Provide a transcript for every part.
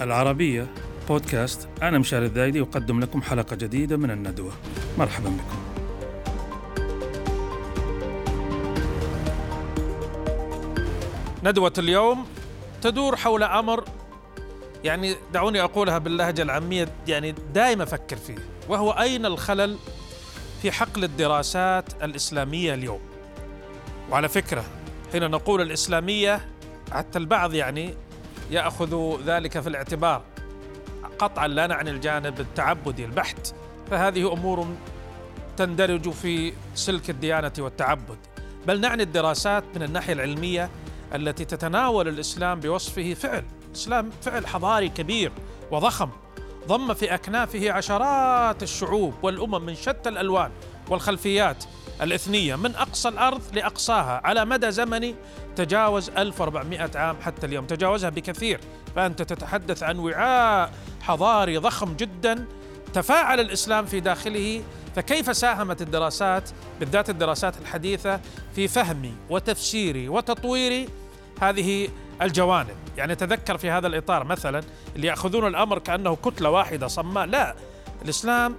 العربية بودكاست. أنا مشاري الذايدي أقدم لكم حلقة جديدة من الندوة. مرحبا بكم. ندوة اليوم تدور حول أمر يعني دعوني أقولها باللهجة العامية يعني دائما أفكر فيه وهو أين الخلل في حقل الدراسات الإسلامية اليوم؟ وعلى فكرة حين نقول الإسلامية حتى البعض يعني يأخذ ذلك في الاعتبار قطعا لا نعني الجانب التعبدي البحت فهذه أمور تندرج في سلك الديانة والتعبد. بل نعني الدراسات من الناحية العلمية التي تتناول الإسلام بوصفه فعل الاسلام فعل حضاري كبير وضخم ضم في أكنافه عشرات الشعوب والأمم من شتى الألوان والخلفيات الإثنية. من أقصى الأرض لأقصاها. على مدى زمني تجاوز 1400 عام حتى اليوم. تجاوزها بكثير. فأنت تتحدث عن وعاء حضاري ضخم جدا تفاعل الإسلام في داخله. فكيف ساهمت الدراسات؟ بالذات الدراسات الحديثة في فهم وتفسير وتطوير هذه الجوانب. يعني تذكر في هذا الإطار مثلا اللي يأخذون الأمر كأنه كتلة واحدة صماء. لا. الإسلام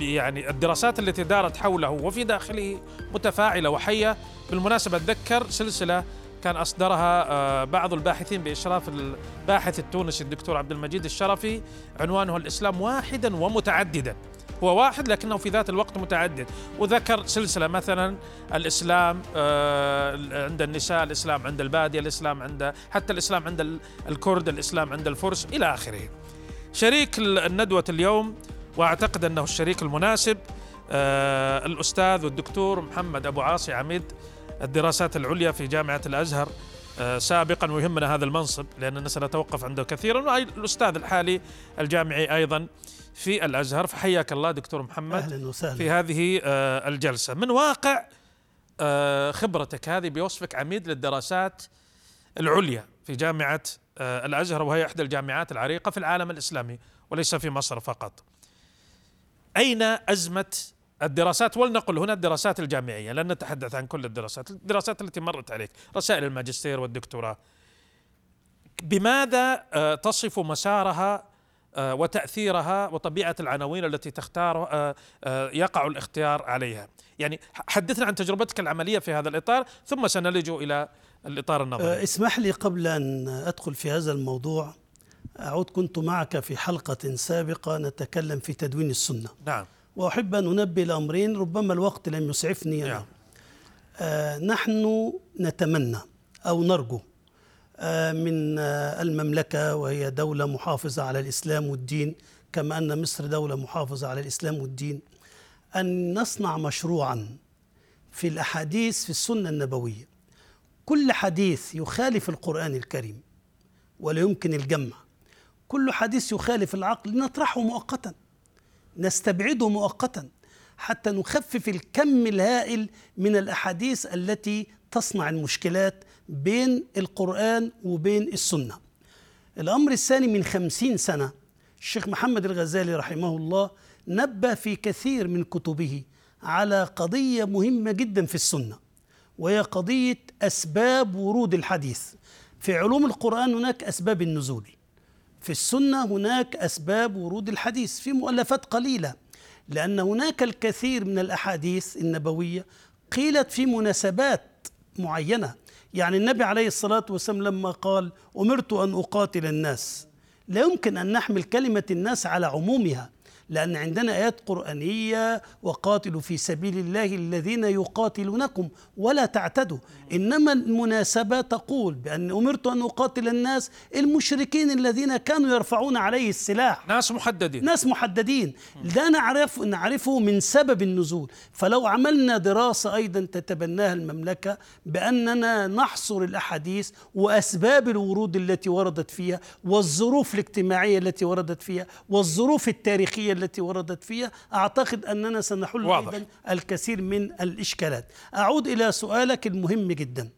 يعني الدراسات التي دارت حوله وفي داخله متفاعلة وحية. بالمناسبة أتذكر سلسلة كان أصدرها آه، بعض الباحثين بإشراف الباحث التونسي الدكتور عبد المجيد الشرفي. عنوانه الإسلام واحدا ومتعددا. هو واحد لكنه في ذات الوقت متعدد. وذكر سلسلة مثلا الإسلام آه، عند النساء الإسلام عند البادية الإسلام عند حتى الإسلام عند الكرد الإسلام عند الفرس إلى آخره. شريك الندوة اليوم واعتقد انه الشريك المناسب آه الاستاذ والدكتور محمد ابو عاصي عميد الدراسات العليا في جامعة الازهر آه سابقا ويهمنا هذا المنصب لأننا سنتوقف عنده كثيرا والاستاذ الحالي الجامعي أيضا في الازهر. فحياك الله دكتور محمد أهلا وسهلا. في هذه آه الجلسة. من واقع خبرتك هذه بوصفك عميد للدراسات العليا في جامعة الازهر وهي إحدى الجامعات العريقة في العالم الإسلامي وليس في مصر فقط. أين أزمة الدراسات؟ ولنقل هنا الدراسات الجامعية لن نتحدث عن كل الدراسات الدراسات التي مرت عليك رسائل الماجستير والدكتوراه. بماذا آه، تصف مسارها آه، وتأثيرها وطبيعة العناوين التي تختار آه، يقع الاختيار عليها؟ يعني حدثنا عن تجربتك العملية في هذا الإطار ثم سنلج إلى الإطار النظري. اسمح لي قبل أن أدخل في هذا الموضوع. أعود كنت معك في حلقة سابقة نتكلم في تدوين السنة. نعم. وأحب أن أنبه لأمرين ربما الوقت لم يسعفني نعم. آه نحن نتمنى أو نرجو آه من آه المملكة وهي دولة محافظة على الإسلام والدين كما أن مصر دولة محافظة على الإسلام والدين أن نصنع مشروعا في الأحاديث في السنة النبوية. كل حديث يخالف القرآن الكريم ولا يمكن الجمع. كل حديث يخالف العقل نطرحه مؤقتا نستبعده مؤقتا حتى نخفف الكم الهائل من الأحاديث التي تصنع المشكلات بين القرآن وبين السنة. الأمر الثاني من خمسين سنة الشيخ محمد الغزالي رحمه الله نبه في كثير من كتبه على قضية مهمة جدا في السنة وهي قضية أسباب ورود الحديث. في علوم القرآن هناك أسباب النزول. في السنة هناك أسباب ورود الحديث في مؤلفات قليلة لأن هناك الكثير من الأحاديث النبوية قيلت في مناسبات معينة. يعني النبي عليه الصلاة والسلام لما قال أمرت أن أقاتل الناس لا يمكن أن نحمل كلمة الناس على عمومها. لأن عندنا آيات قرآنية وقاتلوا في سبيل الله الذين يقاتلونكم ولا تعتدوا. إنما المناسبة تقول بأن أمرت أن أقاتل الناس المشركين الذين كانوا يرفعون عليه السلاح. ناس محددين. ناس محددين. لا نعرف نعرفه من سبب النزول. فلو عملنا دراسة أيضا تتبناها المملكة بأننا نحصر الأحاديث وأسباب الورود التي وردت فيها والظروف الاجتماعية التي وردت فيها والظروف التاريخية التي وردت فيها أعتقد أننا سنحل واضح. أيضا الكثير من الإشكالات. أعود إلى سؤالك المهم جدا.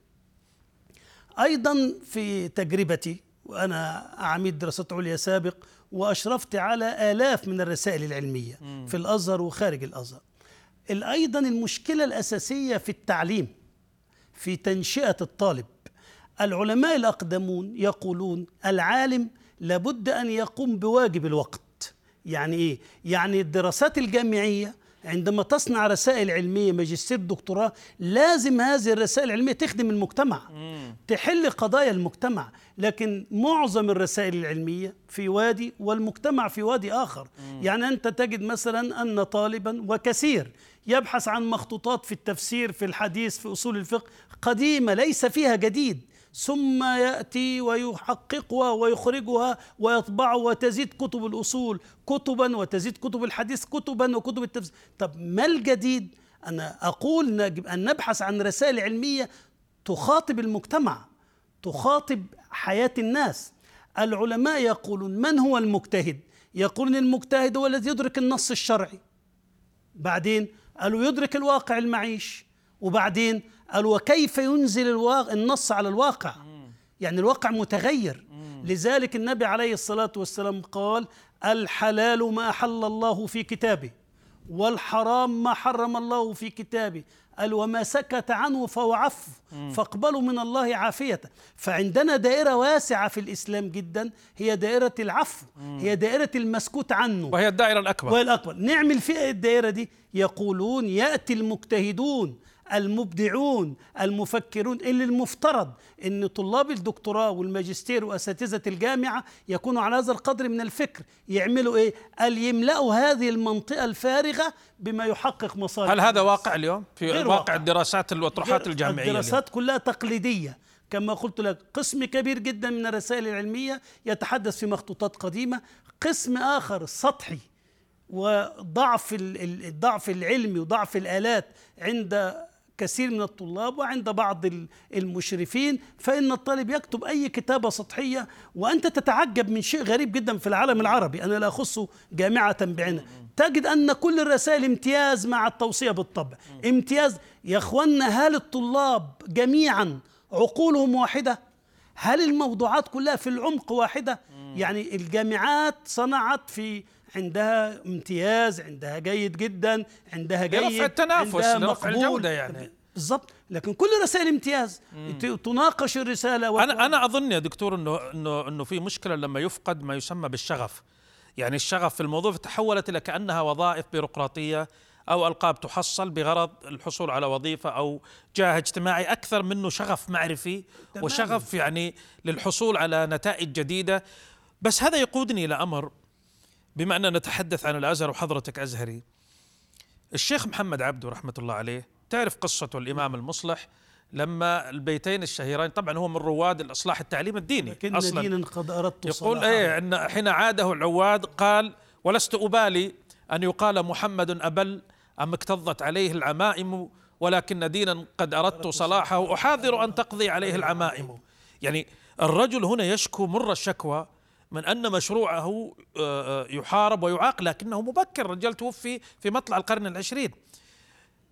أيضا في تجربتي وأنا عميد دراسات عليا سابق وأشرفت على آلاف من الرسائل العلمية م. في الأزهر وخارج الأزهر. أيضا المشكلة الأساسية في التعليم في تنشئة الطالب. العلماء الأقدمون يقولون العالم لابد أن يقوم بواجب الوقت. يعني إيه؟ يعني الدراسات الجامعية عندما تصنع رسائل علمية ماجستير دكتوراه لازم هذه الرسائل العلمية تخدم المجتمع تحل قضايا المجتمع. لكن معظم الرسائل العلمية في وادي والمجتمع في وادي آخر. يعني أنت تجد مثلا أن طالبا وكثير يبحث عن مخطوطات في التفسير في الحديث في أصول الفقه قديمة ليس فيها جديد. ثم يأتي ويحققها ويخرجها ويطبعها وتزيد كتب الأصول كتبا وتزيد كتب الحديث كتبا وكتب التفسير طب ما الجديد؟ أنا أقول أن نبحث عن رسائل علمية تخاطب المجتمع تخاطب حياة الناس. العلماء يقولون من هو المجتهد؟ يقولون المجتهد هو الذي يدرك النص الشرعي. بعدين قالوا يدرك الواقع المعيش. وبعدين قالوا وكيف ينزل الواقع النص على الواقع؟ يعني الواقع متغير. لذلك النبي عليه الصلاة والسلام قال الحلال ما أحل الله في كتابه والحرام ما حرم الله في كتابه. قال وما سكت عنه فهو عفو. فاقبلوا من الله عافية. فعندنا دائرة واسعة في الإسلام جدا هي دائرة العفو هي دائرة المسكوت عنه. وهي الدائرة الأكبر. وهي الأكبر. نعمل في الدائرة دي؟ يقولون يأتي المجتهدون. المبدعون المفكرون اللي المفترض إن طلاب الدكتوراه والماجستير وأساتذة الجامعة يكونوا على هذا القدر من الفكر يعملوا إيه؟ قال يملأوا هذه المنطقة الفارغة بما يحقق مصالح هل هذا واقع اليوم؟ في واقع واقع. الدراسات والاطروحات الجامعية الدراسات كلها تقليدية. كما قلت لك قسم كبير جدا من الرسائل العلمية يتحدث في مخطوطات قديمة. قسم آخر سطحي وضعف ال- ال- الضعف العلمي وضعف الآلات عند كثير من الطلاب وعند بعض ال- المشرفين فإن الطالب يكتب أي كتابة سطحية وأنت تتعجب من شيء غريب جدا في العالم العربي. أنا لا أخص جامعة بعينها تجد أن كل الرسائل امتياز مع التوصية بالطبع. امتياز يا أخوانا هل الطلاب جميعا عقولهم واحدة؟ هل الموضوعات كلها في العمق واحدة؟ يعني الجامعات صنعت في عندها امتياز عندها جيد جدا عندها جيد لرفع التنافس، عندها لرفع مقبول. الجودة يعني. بالضبط لكن كل رسائل امتياز ت- تناقش الرسالة و... أنا أنا أظن يا دكتور انه انه إنه في مشكلة لما يفقد ما يسمى بالشغف يعني الشغف في الموضوع تحولت إلى كأنها وظائف بيروقراطية أو ألقاب تحصل بغرض الحصول على وظيفة أو جاه اجتماعي أكثر منه شغف معرفي. وشغف يعني للحصول على نتائج جديدة بس هذا يقودني إلى أمر بما اننا نتحدث عن الأزهر وحضرتك أزهري. الشيخ محمد عبده رحمة الله عليه تعرف قصته الإمام المصلح لما البيتين الشهيرين طبعا هو من رواد الإصلاح التعليم الديني لكن أصلا. دينا قد أردت يقول. إيه إن حين عاده العواد قال ولست أبالي أن يقال محمد أبل أم اكتظت عليه العمائم ولكن دينا قد أردت صلاحه. أحاذر أن تقضي عليه العمائم. يعني الرجل هنا يشكو مر الشكوى من أن مشروعه آه، آه، يحارب ويعاق لكنه مبكر. الرجال توفي في مطلع القرن العشرين.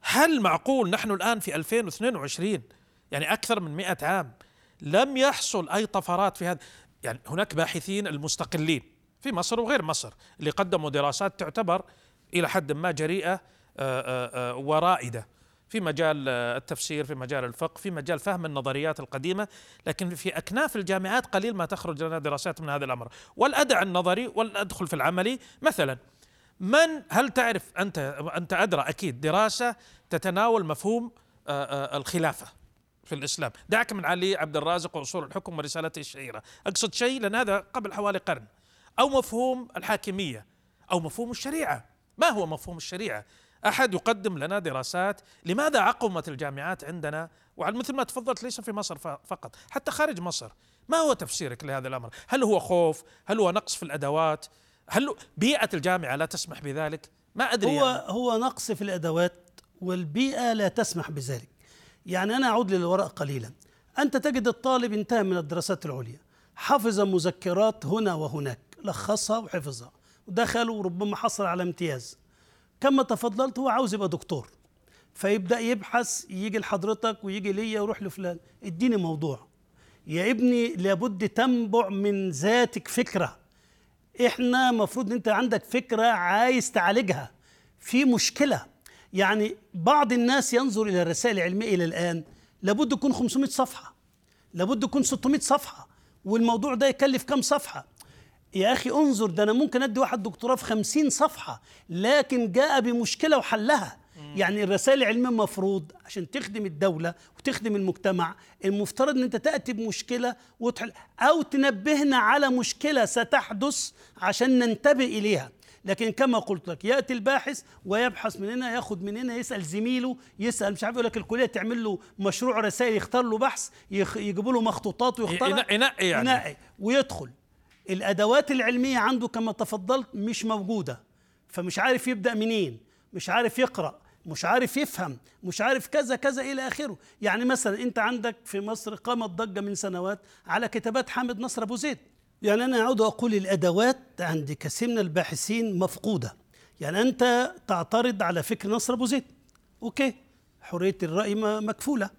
هل معقول نحن الآن في 2022 يعني أكثر من مئة عام لم يحصل أي طفرات في هذا. يعني هناك باحثين المستقلين في مصر وغير مصر اللي قدموا دراسات تعتبر إلى حد ما جريئة آه، ورائدة. في مجال آه، التفسير في مجال الفقه في مجال فهم النظريات القديمة لكن في أكناف الجامعات قليل ما تخرج لنا دراسات من هذا الأمر. والأدع النظري والأدخل في العملي مثلا من هل تعرف أنت أنت أدرى أكيد دراسة تتناول مفهوم آه، آه، الخلافة في الإسلام، دعك من علي عبد الرازق وأصول الحكم ورسالته الشهيره، أقصد شيء لأن هذا قبل حوالي قرن. أو مفهوم الحاكمية أو مفهوم الشريعة، ما هو مفهوم الشريعة؟ أحد يقدم لنا دراسات لماذا عقمت الجامعات عندنا وعلى مثل ما تفضلت ليس في مصر فقط، حتى خارج مصر، ما هو تفسيرك لهذا الأمر؟ هل هو خوف؟ هل هو نقص في الأدوات؟ هل بيئة الجامعة لا تسمح بذلك؟ ما أدري هو يعني. هو نقص في الأدوات والبيئة لا تسمح بذلك يعني أنا أعود للوراء قليلا أنت تجد الطالب انتهى من الدراسات العليا حفظ مذكرات هنا وهناك لخصها وحفظها ودخل وربما حصل على امتياز كما تفضلت هو عاوز يبقى دكتور. فيبدأ يبحث يجي لحضرتك ويجي ليا ويروح لفلان. اديني موضوع. يا ابني لابد تنبع من ذاتك فكرة. إحنا مفروض إن انت عندك فكرة عايز تعالجها. في مشكلة. يعني بعض الناس ينظر إلى الرسائل العلمية إلى الآن لابد يكون 500 صفحة. لابد يكون 600 صفحة. والموضوع ده يكلف كم صفحة؟ يا أخي انظر ده أنا ممكن أدي واحد دكتوراه في خمسين صفحة لكن جاء بمشكلة وحلها. يعني الرسائل العلمية مفروض عشان تخدم الدولة وتخدم المجتمع المفترض إن أنت تأتي بمشكلة وتحل أو تنبهنا على مشكلة ستحدث عشان ننتبه إليها. لكن كما قلت لك يأتي الباحث ويبحث من هنا ياخد من هنا يسأل زميله يسأل مش عارف يقول لك الكلية تعمل له مشروع رسائل يختار له بحث يجيبوا له مخطوطات ويختار ينقي يعني. ينقي ويدخل. الأدوات العلمية عنده كما تفضلت مش موجودة. فمش عارف يبدأ منين مش عارف يقرأ مش عارف يفهم مش عارف كذا كذا إلى آخره. يعني مثلا أنت عندك في مصر قامت ضجة من سنوات على كتابات حامد نصر أبو زيد. يعني أنا أعود أقول الأدوات عند كثير من الباحثين مفقودة. يعني أنت تعترض على فكر نصر أبو زيد. أوكي حرية الرأي مكفولة.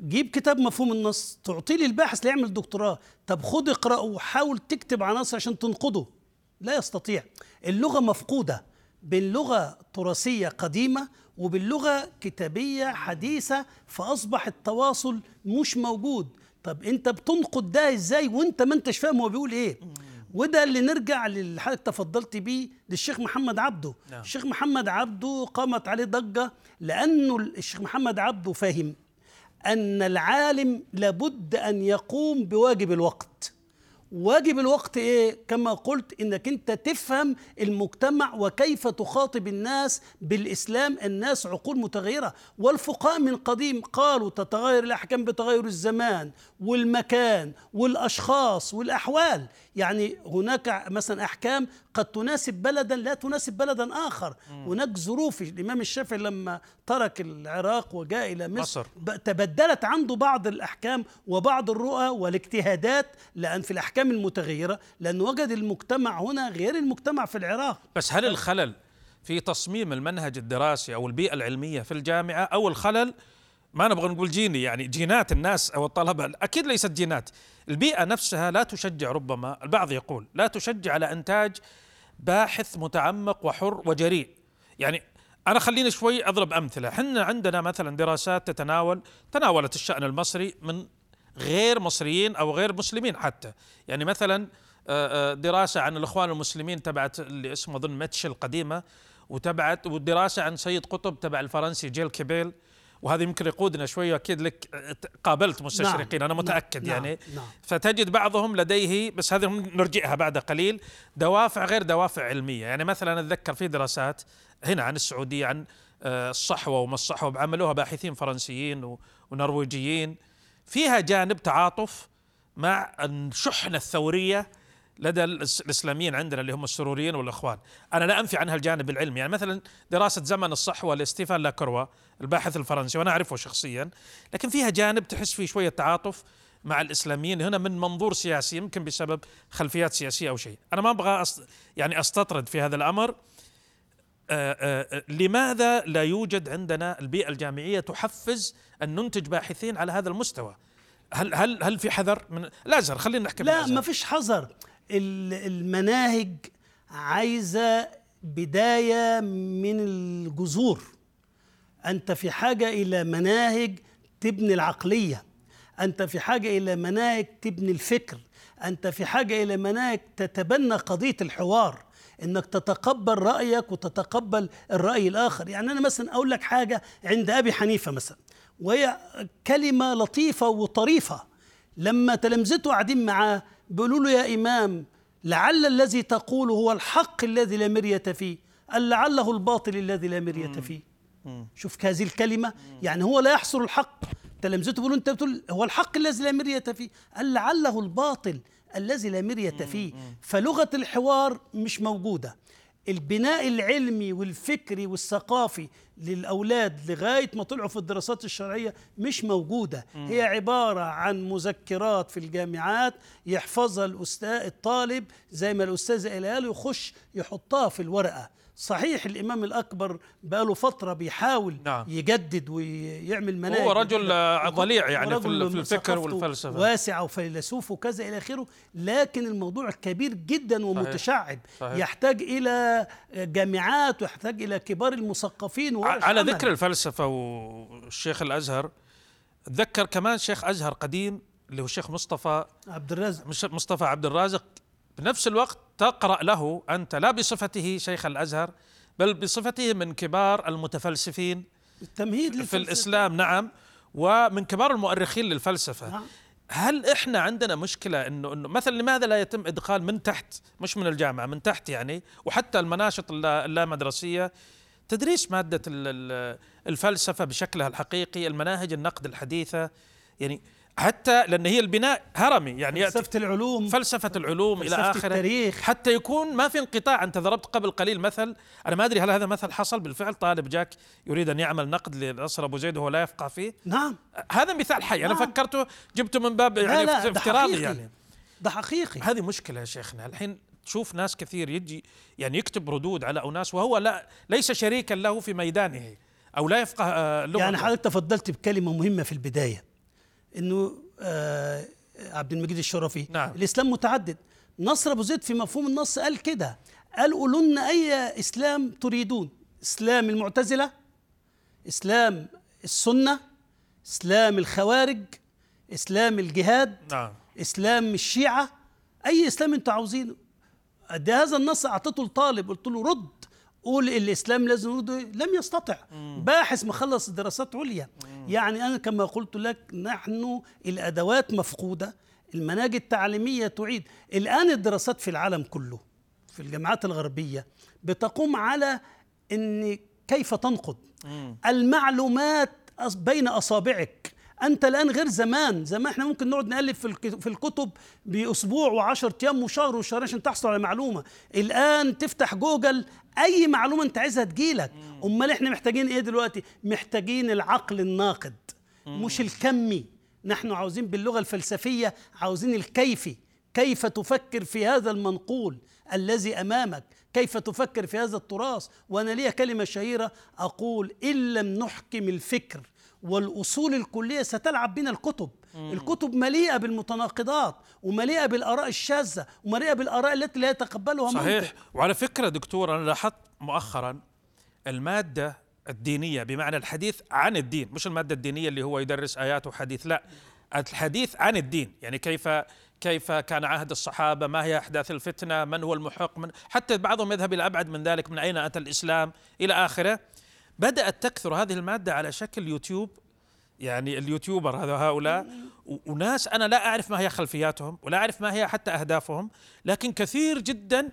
جيب كتاب مفهوم النص تعطيه للباحث ليعمل دكتوراه. طب خد اقرأه وحاول تكتب عناصر عشان تنقده. لا يستطيع. اللغة مفقودة. بين لغه تراثية قديمة وبين لغه كتابية حديثة فأصبح التواصل مش موجود. طب انت بتنقد ده إزاي وانت ما انتش فاهم هو بيقول إيه؟ وده اللي نرجع للي حضرتك تفضلت بيه للشيخ محمد عبده. نعم. الشيخ محمد عبده قامت عليه ضجة لأنه الشيخ محمد عبده فاهم. أن العالم لابد أن يقوم بواجب الوقت. واجب الوقت إيه؟ كما قلت إنك أنت تفهم المجتمع وكيف تخاطب الناس بالإسلام. الناس عقول متغيرة. والفقهاء من قديم قالوا تتغير الأحكام بتغير الزمان والمكان والأشخاص والأحوال. يعني هناك مثلا أحكام قد تناسب بلدا لا تناسب بلدا آخر. هناك ظروف الإمام الشافعي لما ترك العراق وجاء إلى مصر, مصر. تبدلت عنده بعض الأحكام وبعض الرؤى والاجتهادات لأن في الأحكام المتغيرة لأن وجد المجتمع هنا غير المجتمع في العراق. بس هل الخلل في تصميم المنهج الدراسي أو البيئة العلمية في الجامعة أو الخلل؟ ما نبغى نقول جيني يعني جينات الناس أو الطلبة. أكيد ليست جينات. البيئة نفسها لا تشجع ربما البعض يقول لا تشجع على إنتاج باحث متعمق وحر وجريء. يعني أنا خليني شوي أضرب أمثلة. إحنا عندنا مثلا دراسات تتناول تناولت الشأن المصري من غير مصريين أو غير مسلمين حتى. يعني مثلا آه، آه، دراسة عن الإخوان المسلمين تبعت اللي اسمه أظن ميتش القديمه وتبعت ودراسة عن سيد قطب تبع الفرنسي جيل كيبيل. وهذا يمكن يقودنا شوي أكيد لك قابلت مستشرقين أنا نعم، متأكد نعم، يعني. نعم. فتجد بعضهم لديه بس هذه نرجئها بعد قليل دوافع غير دوافع علمية. يعني مثلا أتذكر في دراسات هنا عن السعودية عن آه، الصحوة وما الصحوة عملوها باحثين فرنسيين ونرويجيين. فيها جانب تعاطف مع الشحنة الثورية لدى الإسلاميين عندنا اللي هم السروريين والإخوان، أنا لا أنفي عنها الجانب العلمي، يعني مثلا دراسة زمن الصحوة لاستيفان لاكروا الباحث الفرنسي وأنا أعرفه شخصيا، لكن فيها جانب تحس فيه شوية تعاطف مع الإسلاميين هنا من منظور سياسي يمكن بسبب خلفيات سياسية أو شيء، أنا ما أبغى أست يعني أستطرد في هذا الأمر. آه، آه، آه، لماذا لا يوجد عندنا البيئة الجامعية تحفز أن ننتج باحثين على هذا المستوى؟ هل هل هل في حذر من الازهر خلينا نحكي لا. ما فيش حذر. المناهج عايزة بداية من الجذور. أنت في حاجة إلى مناهج تبني العقلية. أنت في حاجة إلى مناهج تبني الفكر. أنت في حاجة إلى مناهج تتبنى قضية الحوار. إنك تتقبل رأيك وتتقبل الرأي الآخر. يعني أنا مثلا أقول لك حاجة عند أبي حنيفة مثلا. وهي كلمة لطيفة وطريفة. لما تلامذته قاعدين معاه بيقولوا له يا إمام لعل الذي تقوله هو الحق الذي لا مرية فيه قال لعله الباطل الذي لا مرية فيه. شوف هذه الكلمة يعني هو لا يحصر الحق. تلامذته بيقولوا أنت بتقول هو الحق الذي لا مرية فيه. قال لعله الباطل الذي لا مرية فيه. فلغة الحوار مش موجودة. البناء العلمي والفكري والثقافي للأولاد لغاية ما طلعوا في الدراسات الشرعية مش موجودة. هي عبارة عن مذكرات في الجامعات يحفظها الأستاذ الطالب زي ما الأستاذ قالها له يخش يحطها في الورقة. صحيح الإمام الأكبر بقاله فترة بيحاول نعم. يجدد ويعمل مناهج هو رجل ضليع يعني ال- في الفكر والفلسفة واسع وفيلسوف وكذا إلى آخره لكن الموضوع كبير جدا ومتشعب صحيح. يحتاج إلى جامعات ويحتاج إلى كبار المثقفين على عمل. ذكر الفلسفة والشيخ الأزهر اتذكر كمان شيخ أزهر قديم اللي هو الشيخ مصطفى عبد الرازق مصطفى عبد الرازق بنفس الوقت تقرأ له أنت لا بصفته شيخ الأزهر بل بصفته من كبار المتفلسفين التمهيد في الإسلام نعم ومن كبار المؤرخين للفلسفة. نعم. هل إحنا عندنا مشكلة إنه إنه مثلا لماذا لا يتم إدخال من تحت؟ مش من الجامعة من تحت يعني وحتى المناشط اللامدرسية. تدريس مادة الفلسفة بشكلها الحقيقي المناهج النقد الحديثة يعني حتى لأن هي البناء هرمي يعني فلسفة العلوم فلسفة العلوم فلسفة إلى آخره. التاريخ. حتى يكون ما في انقطاع أنت ضربت قبل قليل مثل أنا ما أدري هل هذا مثل حصل بالفعل طالب جاك يريد أن يعمل نقد لنصر أبو زيد وهو لا يفقه فيه. نعم. هذا مثال حي أنا نعم. فكرته جبته من باب يعني لا لا افتراضي يعني. ده حقيقي. هذه مشكلة يا شيخنا الحين تشوف ناس كثير يجي يعني يكتب ردود على أناس وهو لا ليس شريكا له في ميدانه أو لا يفقه آه، لغته يعني حضرتك تفضلت بكلمة مهمة في البداية. إنه آه عبد المجيد الشرفي. نعم. الإسلام متعدد. نصر أبو زيد في مفهوم النص قال كده. قال قولوا لنا أي إسلام تريدون؟ إسلام المعتزلة؟ إسلام السنة؟ إسلام الخوارج؟ إسلام الجهاد؟ نعم. إسلام الشيعة؟ أي إسلام أنتوا عاوزينه. ده هذا النص أعطيته لطالب. قلت له رد. قول الإسلام لازم نرده لم يستطع مم. باحث مخلص دراسات عليا. يعني أنا كما قلت لك نحن الأدوات مفقودة المناهج التعليمية تعيد الآن الدراسات في العالم كله في الجامعات الغربية بتقوم على إن كيف تنقد مم. المعلومات بين أصابعك أنت الآن غير زمان. زمان إحنا ممكن نقعد نالف في الكتب بأسبوع و10 أيام وشهر وشهرين عشان تحصل على معلومة. الآن تفتح جوجل أي معلومة أنت عايزها تجيلك. أمال إحنا محتاجين إيه دلوقتي؟ محتاجين العقل الناقد. مش الكمي. نحن عاوزين باللغة الفلسفية عاوزين الكيفي. كيف تفكر في هذا المنقول الذي أمامك؟ كيف تفكر في هذا التراث؟ وأنا لي كلمة شهيرة أقول إن لم نحكم الفكر والأصول الكلية ستلعب بنا الكتب مم. الكتب مليئة بالمتناقضات ومليئة بالآراء الشاذة ومليئة بالآراء التي لا يتقبلها صحيح منطق. وعلى فكرة دكتور أنا لاحظت مؤخرا المادة الدينية بمعنى الحديث عن الدين مش المادة الدينية اللي هو يدرس آيات وحديث لا الحديث عن الدين يعني كيف كيف كان عهد الصحابة ما هي أحداث الفتنة من هو المحق من حتى بعضهم يذهب إلى أبعد من ذلك من أين أتى الإسلام إلى آخره بدأت تكثر هذه المادة على شكل يوتيوب. يعني اليوتيوبر هذا هؤلاء وناس أنا لا أعرف ما هي خلفياتهم ولا أعرف ما هي حتى أهدافهم لكن كثير جدا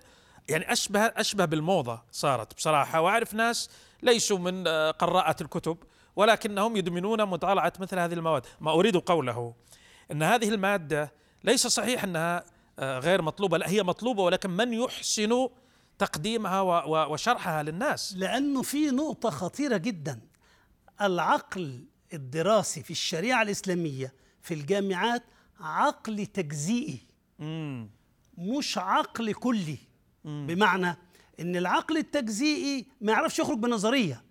يعني أشبه أشبه بالموضة صارت بصراحة. وأعرف ناس ليسوا من قراءة الكتب ولكنهم يدمنون مطالعة مثل هذه المواد. ما أريد قوله أن هذه المادة ليس صحيح أنها آه، غير مطلوبة. لا هي مطلوبة ولكن من يحسن تقديمها وشرحها للناس. لأنه في نقطة خطيرة جدا. العقل الدراسي في الشريعة الإسلامية في الجامعات عقل تجزئي مش عقل كلي. بمعنى إن العقل التجزئي ما يعرفش يخرج بنظرية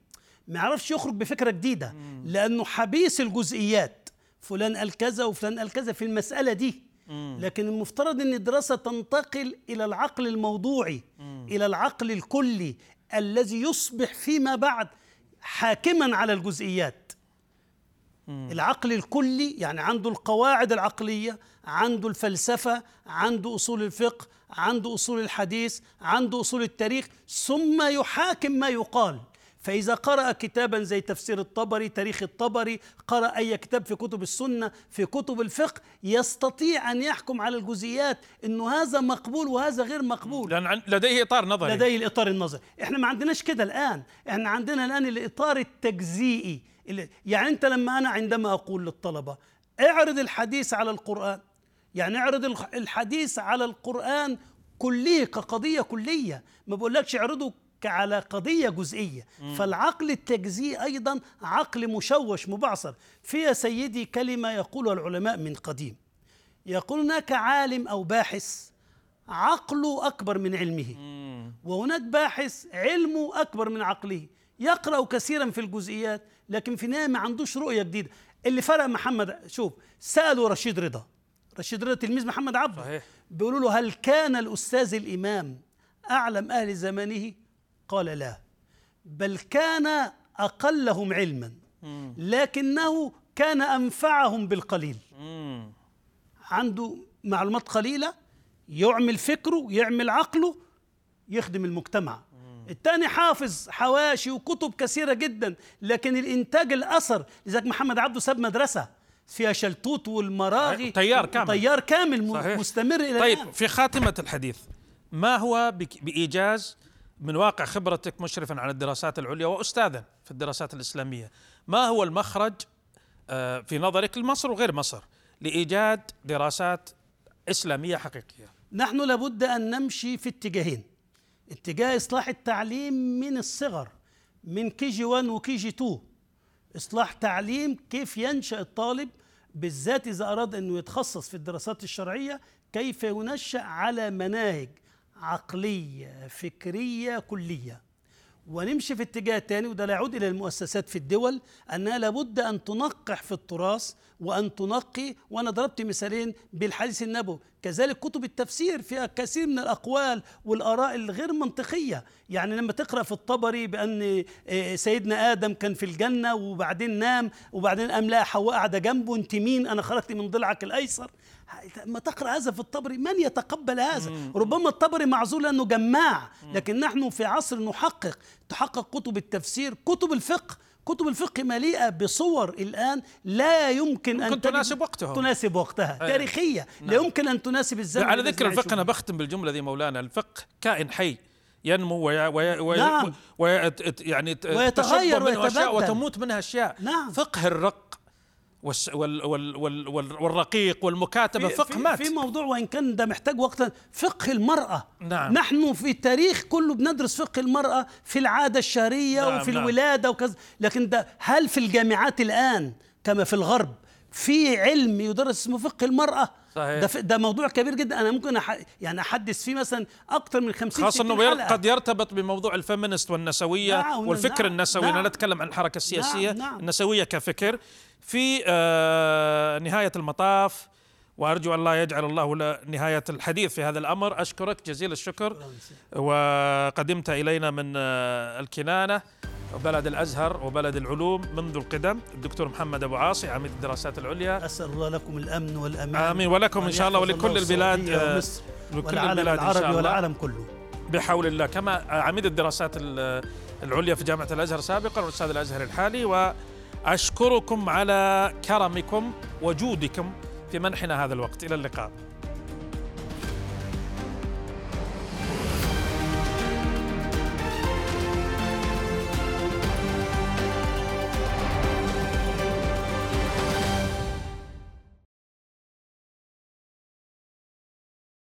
ما يعرفش يخرج بفكرة جديدة. لأنه حبيس الجزئيات فلان قال كذا وفلان قال كذا في المسألة دي. لكن المفترض إن الدراسة تنتقل إلى العقل الموضوعي إلى العقل الكلي الذي يصبح فيما بعد حاكما على الجزئيات. العقل الكلي يعني عنده القواعد العقلية عنده الفلسفة عنده أصول الفقه عنده أصول الحديث عنده أصول التاريخ ثم يحاكم ما يقال. فإذا قرأ كتابا زي تفسير الطبري تاريخ الطبري قرأ أي كتاب في كتب السنة في كتب الفقه يستطيع أن يحكم على الجزئيات أنه هذا مقبول وهذا غير مقبول. لأن لديه إطار نظري. لديه الإطار النظري. إحنا ما عندناش كده الآن. إحنا عندنا الآن الإطار التجزيئي. يعني أنت لما أنا عندما أقول للطلبة اعرض الحديث على القرآن. يعني اعرض الحديث على القرآن كليه كقضية كلية. ما بقولكش اعرضه على قضية جزئية. مم. فالعقل التجزئي أيضا عقل مشوش مبعثر فيها سيدي كلمة يقولها العلماء من قديم. يقول هناك عالم أو باحث عقله أكبر من علمه. مم. وهناك باحث علمه أكبر من عقله. يقرأ كثيرا في الجزئيات لكن في النهاية ما عندوش رؤية جديدة. اللي فرق محمد شوف سألوا رشيد رضا. رشيد رضا تلميذ محمد عبده. بيقولوا له هل كان الأستاذ الإمام أعلم أهل زمانه؟ قال لا. بل كان أقلهم علما لكنه كان أنفعهم بالقليل. عنده معلومات قليلة يعمل فكره يعمل عقله يخدم المجتمع. الثاني حافظ حواشي وكتب كثيرة جدا لكن الإنتاج الأثر لذلك محمد عبده ساب مدرسة فيها شلتوت والمراغي. تيار كامل. تيار كامل صحيح. مستمر إلى طيب الآن. في خاتمة الحديث ما هو بإيجاز من واقع خبرتك مشرفا على الدراسات العليا وأستاذا في الدراسات الإسلامية. ما هو المخرج آه، في نظرك لمصر وغير مصر لإيجاد دراسات إسلامية حقيقية؟ نحن لابد أن نمشي في اتجاهين. اتجاه إصلاح التعليم من الصغر من كي جي 1 وكي جي 2 إصلاح تعليم كيف ينشأ الطالب بالذات إذا أراد أنه يتخصص في الدراسات الشرعية كيف ينشأ على مناهج عقلية فكرية كلية. ونمشي في اتجاه تاني وده لا يعود إلى المؤسسات في الدول أنها لابد أن تنقح في التراث وأن تنقي وأنا ضربت مثالين بالحديث النبوي كذلك كتب التفسير فيها كثير من الأقوال والآراء الغير منطقية. يعني لما تقرأ في الطبري بأن آه، سيدنا آدم كان في الجنة وبعدين نام وبعدين قام لقى حواء قاعدة جنبه أنت مين؟ أنا خرجت من ضلعك الأيسر. ما تقرأ هذا في الطبري من يتقبل هذا؟ ربما الطبري معذور لأنه جماع. لكن نحن في عصر نحقق تحقق كتب التفسير كتب الفقه. كتب الفقه مليئة بصور الآن لا يمكن تجد- تناسب وقتها. تناسب وقتها أي. تاريخية لا يمكن أن تناسب الزمن على ذكر الفقه أنا. بختم بالجملة ذي مولانا الفقه كائن حي ينمو ويا ويا ويا نعم. ويا يعني ويتغير ويتبدل. وتموت منها أشياء نعم. فقه الرق وال وال وال وال والرقيق والمكاتبة في, فقه في, مات في موضوع وإن كان ده محتاج وقتا فقه المرأة نعم. نحن في التاريخ كله بندرس فقه المرأة في العادة الشهريه نعم، وفي نعم. الولادة وكذا لكن ده هل في الجامعات الآن كما في الغرب في علم يدرس اسمه فقه المرأة صحيح. ده, ده موضوع كبير جدا أنا ممكن أح يعني أحدث فيه مثلا أكثر من 50 خاصة 60 إنه حلقة. قد يرتبط بموضوع الفيمينست والنسوية نعم، والفكر نعم، النسوي نعم. أنا اتكلم عن الحركة السياسية نعم، نعم. النسوية كفكر في آه نهاية المطاف وأرجو أن لا يجعل الله نهاية الحديث في هذا الأمر أشكرك جزيل الشكر وقدمت إلينا من آه وبلد الأزهر وبلد العلوم منذ القدم الدكتور محمد أبو عاصي عميد الدراسات العليا. أسأل الله لكم الأمن والأمان. آمين. ولكم وأن شاء الله ولكل البلاد، السعودية آه، ومصر لكل والعالم البلاد إن شاء العربي الله. والعالم كله. بحول الله. كما عميد الدراسات ال- العليا في جامعة الأزهر سابقا والأستاذ الأزهر الحالي. وأشكركم على كرمكم وجودكم في منحنا هذا الوقت. إلى اللقاء.